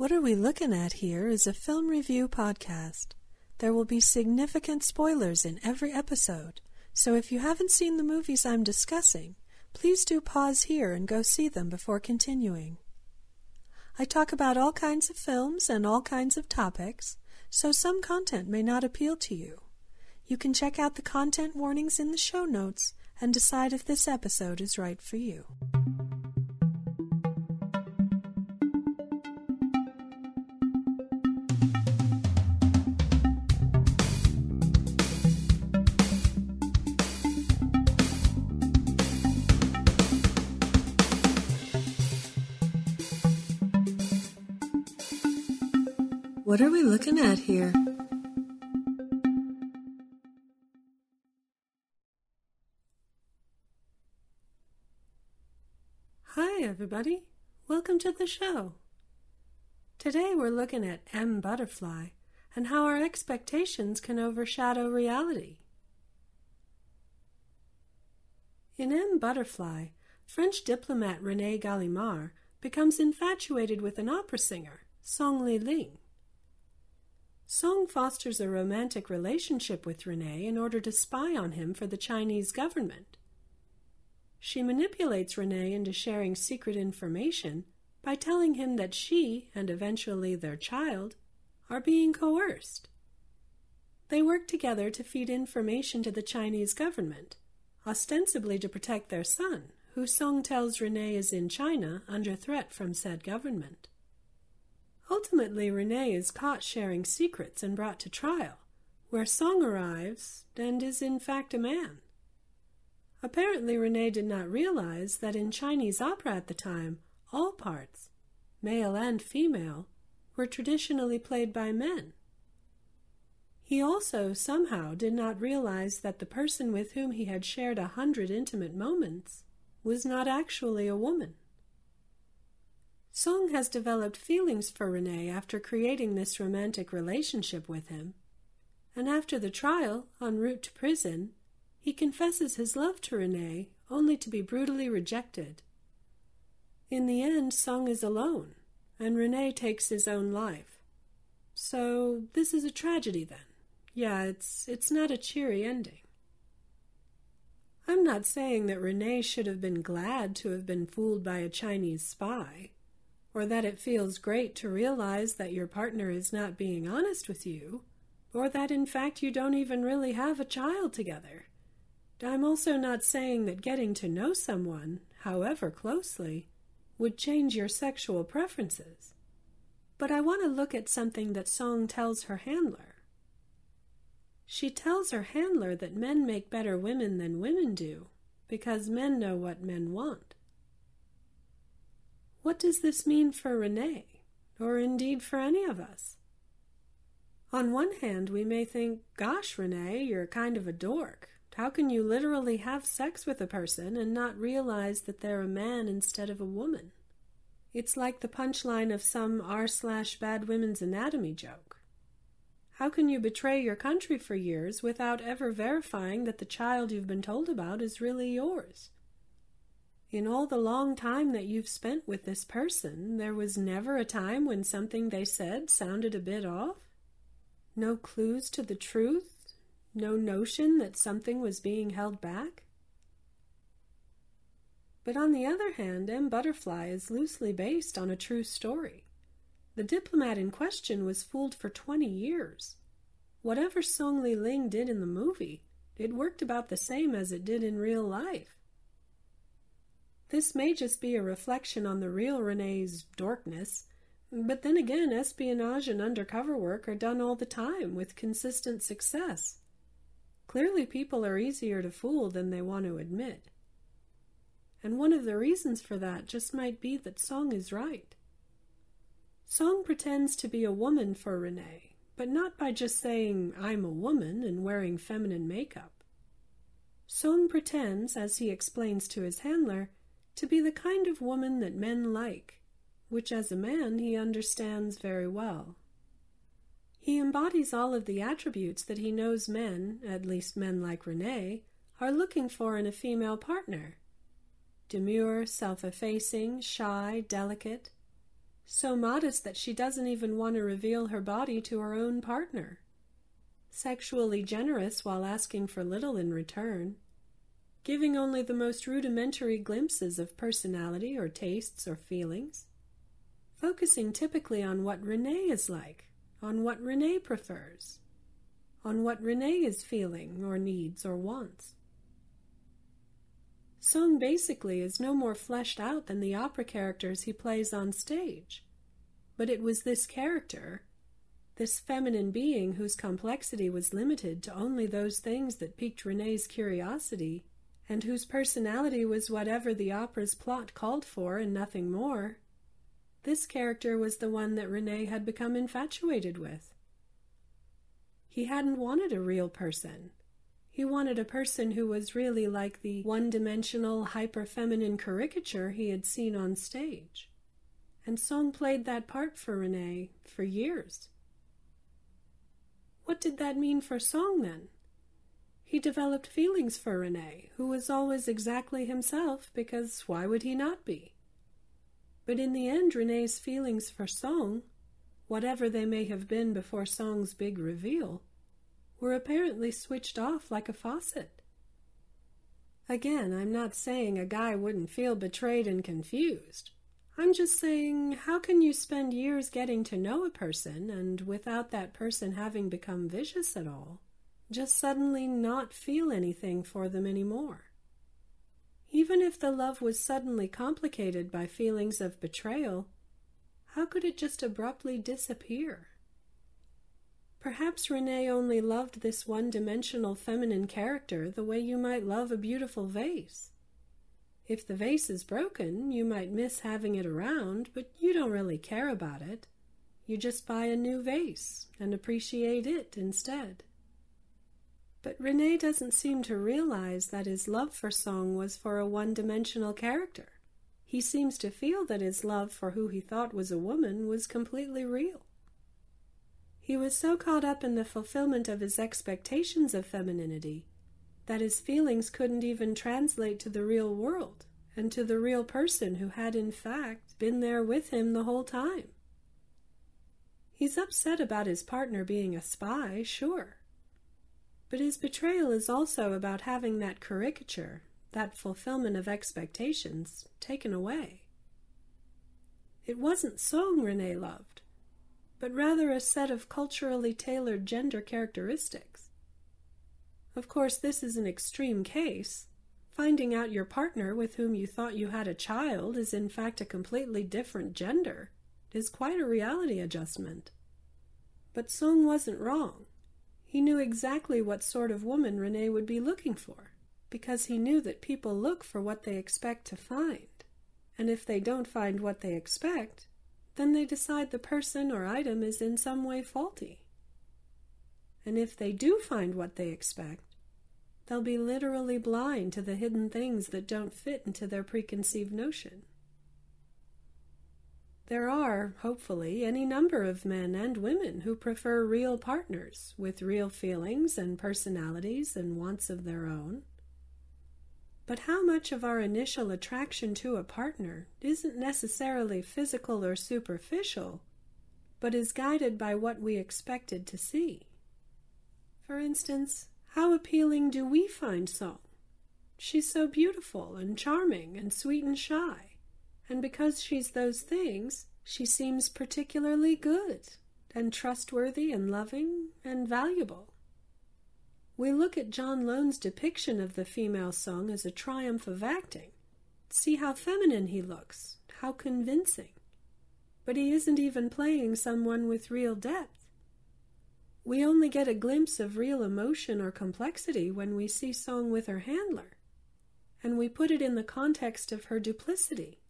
What are we looking at here is a film review podcast. There will be significant spoilers in every episode, so if you haven't seen the movies I'm discussing, please do pause here and go see them before continuing. I talk about all kinds of films and all kinds of topics, so some content may not appeal to you. You can check out the content warnings in the show notes and decide if this episode is right for you. What are we looking at here? Hi, everybody. Welcome to the show. Today we're looking at M. Butterfly and how our expectations can overshadow reality. In M. Butterfly, French diplomat Rene Gallimard becomes infatuated with an opera singer, Song Li Ling. Song fosters a romantic relationship with Rene in order to spy on him for the Chinese government. She manipulates Rene into sharing secret information by telling him that she, and eventually their child, are being coerced. They work together to feed information to the Chinese government, ostensibly to protect their son, who Song tells Rene is in China under threat from said government. Ultimately, Rene is caught sharing secrets and brought to trial, where Song arrives and is in fact a man. Apparently, Rene did not realize that in Chinese opera at the time, all parts, male and female, were traditionally played by men. He also somehow did not realize that the person with whom he had shared a hundred intimate moments was not actually a woman. Song has developed feelings for Rene after creating this romantic relationship with him, and after the trial, en route to prison, he confesses his love to Rene only to be brutally rejected. In the end, Song is alone, and Rene takes his own life. So this is a tragedy then. Yeah, it's it's not a cheery ending. I'm not saying that Rene should have been glad to have been fooled by a Chinese spy or that it feels great to realize that your partner is not being honest with you, or that in fact you don't even really have a child together. I'm also not saying that getting to know someone, however closely, would change your sexual preferences. But I want to look at something that Song tells her handler. She tells her handler that men make better women than women do, because men know what men want. What does this mean for Rene, or indeed for any of us? On one hand, we may think, Gosh, Rene, you're kind of a dork. How can you literally have sex with a person and not realize that they're a man instead of a woman? It's like the punchline of some r slash bad women's anatomy joke. How can you betray your country for years without ever verifying that the child you've been told about is really yours? In all the long time that you've spent with this person, there was never a time when something they said sounded a bit off? No clues to the truth? No notion that something was being held back? But on the other hand, M. Butterfly is loosely based on a true story. The diplomat in question was fooled for 20 years. Whatever Song Li Ling did in the movie, it worked about the same as it did in real life. This may just be a reflection on the real Rene's dorkness, but then again, espionage and undercover work are done all the time with consistent success. Clearly, people are easier to fool than they want to admit. And one of the reasons for that just might be that Song is right. Song pretends to be a woman for Rene, but not by just saying, I'm a woman and wearing feminine makeup. Song pretends, as he explains to his handler, to be the kind of woman that men like, which as a man he understands very well. He embodies all of the attributes that he knows men, at least men like Rene, are looking for in a female partner demure, self effacing, shy, delicate. so modest that she doesn't even want to reveal her body to her own partner, sexually generous while asking for little in return, giving only the most rudimentary glimpses of personality or tastes or feelings, focusing typically on what Rene is like, on what Rene prefers, on what Rene is feeling or needs or wants. Song basically is no more fleshed out than the opera characters he plays on stage. But it was this character, this feminine being whose complexity was limited to only those things that piqued Rene's curiosity, and whose personality was whatever the opera's plot called for and nothing more. This character was the one that Rene had become infatuated with. He hadn't wanted a real person. He wanted a person who was really like the one dimensional, hyper feminine caricature he had seen on stage. And Song played that part for Rene for years. What did that mean for Song then? He developed feelings for Rene, who was always exactly himself, because why would he not be? But in the end, Rene's feelings for Song, whatever they may have been before Song's big reveal, were apparently switched off like a faucet. Again, I'm not saying a guy wouldn't feel betrayed and confused. I'm just saying, how can you spend years getting to know a person and without that person having become vicious at all, just suddenly not feel anything for them anymore? Even if the love was suddenly complicated by feelings of betrayal, how could it just abruptly disappear? Perhaps Rene only loved this one dimensional feminine character the way you might love a beautiful vase. If the vase is broken, you might miss having it around, but you don't really care about it. You just buy a new vase and appreciate it instead. But Rene doesn't seem to realize that his love for Song was for a one dimensional character. He seems to feel that his love for who he thought was a woman was completely real. He was so caught up in the fulfillment of his expectations of femininity that his feelings couldn't even translate to the real world and to the real person who had, in fact, been there with him the whole time. He's upset about his partner being a spy, sure. But his betrayal is also about having that caricature, that fulfillment of expectations, taken away. It wasn't Song Rene loved but rather a set of culturally tailored gender characteristics. Of course, this is an extreme case. Finding out your partner with whom you thought you had a child is in fact a completely different gender is quite a reality adjustment. But Song wasn't wrong. He knew exactly what sort of woman Rene would be looking for, because he knew that people look for what they expect to find. And if they don't find what they expect, then they decide the person or item is in some way faulty. And if they do find what they expect, they'll be literally blind to the hidden things that don't fit into their preconceived notion. There are, hopefully, any number of men and women who prefer real partners with real feelings and personalities and wants of their own. But how much of our initial attraction to a partner isn't necessarily physical or superficial, but is guided by what we expected to see? For instance, how appealing do we find Song? She's so beautiful and charming and sweet and shy, and because she's those things, she seems particularly good and trustworthy and loving and valuable. We look at John Lone's depiction of the female Song as a triumph of acting. See how feminine he looks, how convincing. But he isn't even playing someone with real depth. We only get a glimpse of real emotion or complexity when we see Song with her handler, and we put it in the context of her duplicity,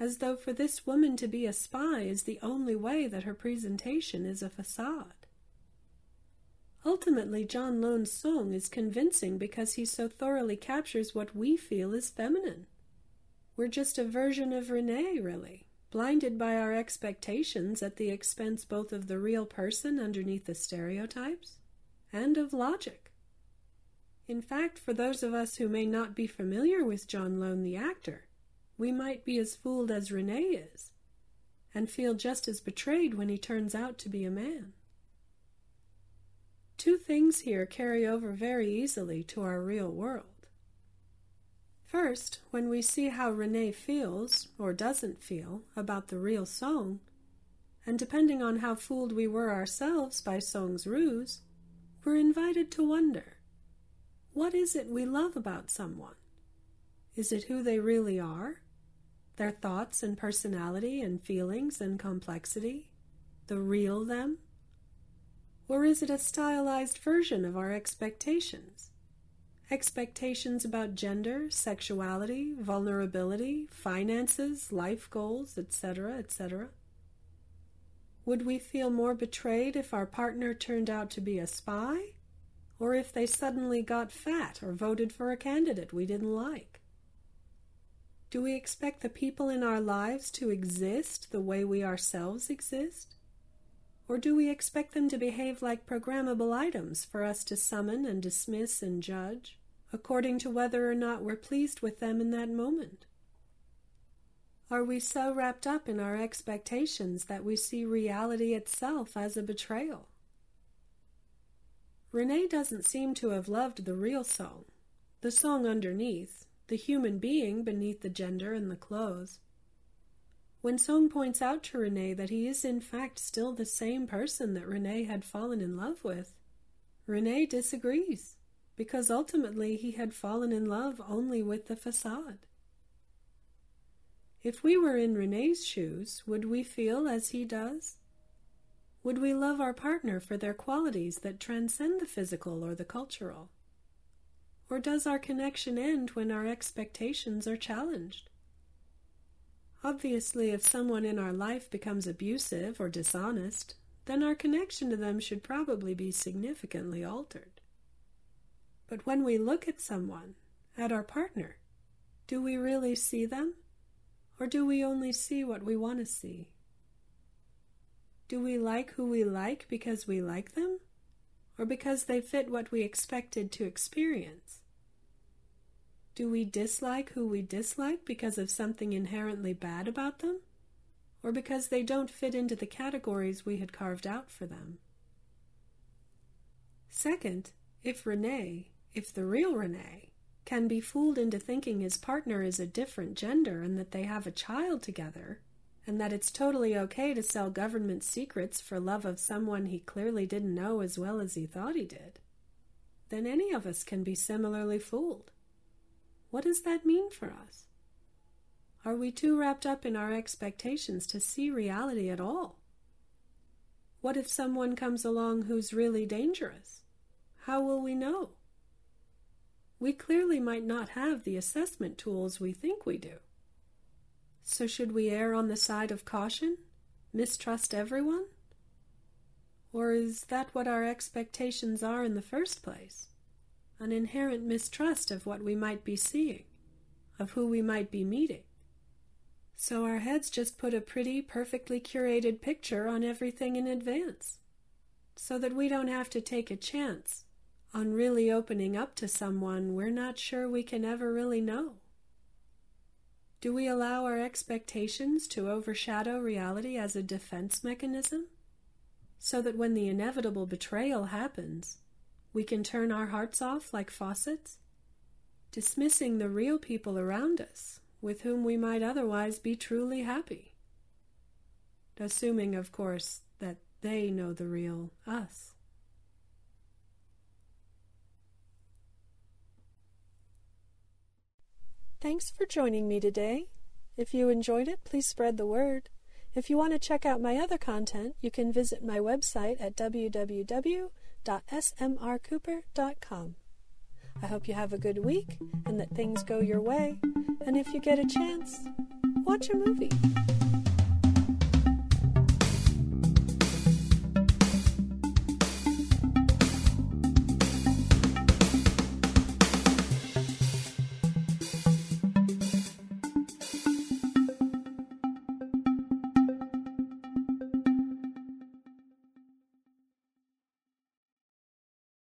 as though for this woman to be a spy is the only way that her presentation is a facade. Ultimately, John Lone's Song is convincing because he so thoroughly captures what we feel is feminine. We're just a version of Rene, really, blinded by our expectations at the expense both of the real person underneath the stereotypes and of logic. In fact, for those of us who may not be familiar with John Lone the actor, we might be as fooled as Rene is and feel just as betrayed when he turns out to be a man. Two things here carry over very easily to our real world. First, when we see how Rene feels, or doesn't feel, about the real Song, and depending on how fooled we were ourselves by Song's ruse, we're invited to wonder what is it we love about someone? Is it who they really are? Their thoughts and personality and feelings and complexity? The real them? Or is it a stylized version of our expectations? Expectations about gender, sexuality, vulnerability, finances, life goals, etc., etc. Would we feel more betrayed if our partner turned out to be a spy? Or if they suddenly got fat or voted for a candidate we didn't like? Do we expect the people in our lives to exist the way we ourselves exist? Or do we expect them to behave like programmable items for us to summon and dismiss and judge, according to whether or not we're pleased with them in that moment? Are we so wrapped up in our expectations that we see reality itself as a betrayal? Rene doesn't seem to have loved the real Song, the Song underneath, the human being beneath the gender and the clothes. When Song points out to Rene that he is in fact still the same person that Rene had fallen in love with, Rene disagrees, because ultimately he had fallen in love only with the facade. If we were in Rene's shoes, would we feel as he does? Would we love our partner for their qualities that transcend the physical or the cultural? Or does our connection end when our expectations are challenged? Obviously, if someone in our life becomes abusive or dishonest, then our connection to them should probably be significantly altered. But when we look at someone, at our partner, do we really see them? Or do we only see what we want to see? Do we like who we like because we like them? Or because they fit what we expected to experience? Do we dislike who we dislike because of something inherently bad about them? Or because they don't fit into the categories we had carved out for them? Second, if Rene, if the real Rene, can be fooled into thinking his partner is a different gender and that they have a child together, and that it's totally okay to sell government secrets for love of someone he clearly didn't know as well as he thought he did, then any of us can be similarly fooled. What does that mean for us? Are we too wrapped up in our expectations to see reality at all? What if someone comes along who's really dangerous? How will we know? we clearly might not have the assessment tools we think we do. So, should we err on the side of caution? Mistrust everyone? Or is that what our expectations are in the first place? An inherent mistrust of what we might be seeing, of who we might be meeting. So our heads just put a pretty, perfectly curated picture on everything in advance, so that we don't have to take a chance on really opening up to someone we're not sure we can ever really know? Do we allow our expectations to overshadow reality as a defense mechanism? So that when the inevitable betrayal happens, we can turn our hearts off like faucets? Dismissing the real people around us with whom we might otherwise be truly happy. Assuming, of course, that they know the real us. Thanks for joining me today. If you enjoyed it, please spread the word. If you want to check out my other content, you can visit my website at www.smrcooper.com. I hope you have a good week and that things go your way. And if you get a chance, watch a movie.